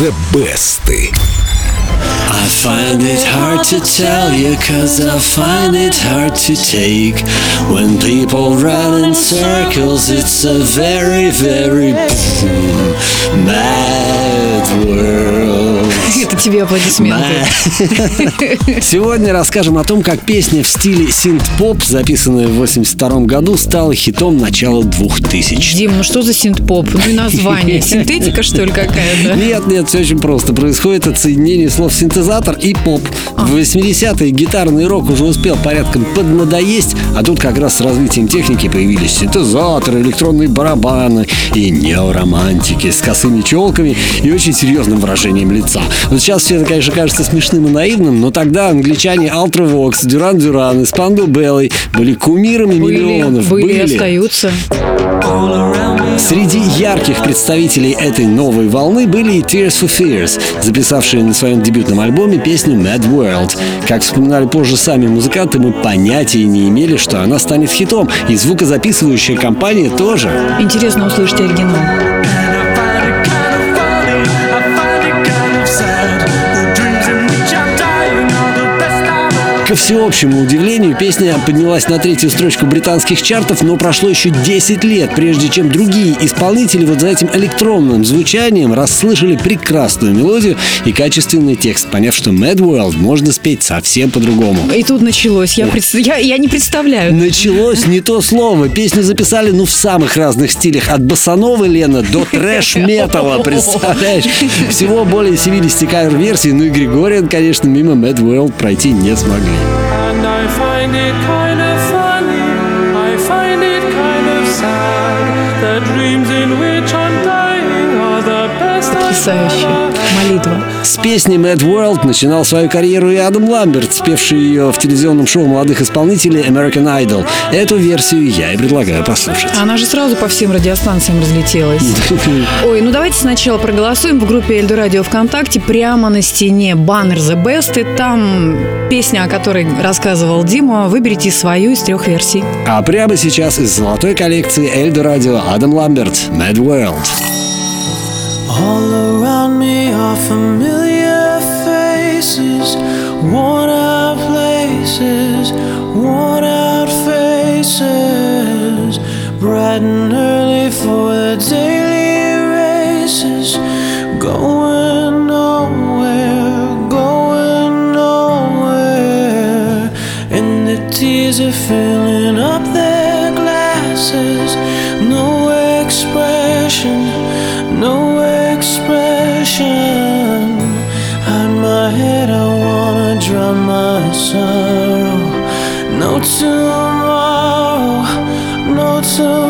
the best. I find it hard to tell you, cause I find it hard to take. When people run in circles, it's a very, very mad world. Тебе аплодисменты. Сегодня расскажем о том, как песня в стиле синт-поп, записанная в 82 году, стала хитом начала 2000 Дим, ну что за синт-поп? Ну и название. Синтетика, что ли, какая-то? Нет, нет, все очень просто. Происходит от соединения слов синтезатор и поп. В 80-е гитарный рок уже успел порядком поднадоесть, а тут как раз с развитием техники появились синтезаторы, электронные барабаны и неоромантики с косыми челками и очень серьезным выражением лица. Вот сейчас все это, конечно, кажется смешным и наивным, но тогда англичане Ultravox, Дюран Дюран и Спанду Беллой были кумирами миллионов. Были, и остаются. Среди ярких представителей этой новой волны были и Tears for Fears, записавшие на своем дебютном альбоме песню Mad World. Как вспоминали позже сами музыканты, мы понятия не имели, что она станет хитом, и звукозаписывающая компания тоже. Интересно услышать оригинал. Ко всеобщему удивлению, песня поднялась на третью строчку британских чартов, но прошло еще 10 лет, прежде чем другие исполнители вот за этим электронным звучанием расслышали прекрасную мелодию и качественный текст, поняв, что Mad World можно спеть совсем по-другому. И тут началось. Я, пред... я, я не представляю. Началось не то слово. Песню записали, ну, в самых разных стилях. От басановой Лена до трэш-металла, представляешь? Всего более 70 кавер-версий. Ну и Григориан, конечно, мимо Mad World пройти не смогли. And I find it kind of funny, I find it kind of sad. The dreams in which I'm dying are the best I've С песни Mad World начинал свою карьеру и Адам Ламберт, спевший ее в телевизионном шоу молодых исполнителей American Idol. Эту версию я и предлагаю послушать. Она же сразу по всем радиостанциям разлетелась. Ой, ну давайте сначала проголосуем в группе Эльду Радио ВКонтакте. Прямо на стене баннер The Best. И там песня, о которой рассказывал Дима. Выберите свою из трех версий. А прямо сейчас из золотой коллекции Эльдо Радио Адам Ламберт Mad World. All around me are familiar faces, worn out places, worn out faces, bright and early for the daily races, going nowhere, going nowhere, and the tears are filling up their glasses, no expression, expression. Hide my head, I wanna drown my sorrow. No tomorrow, no tomorrow.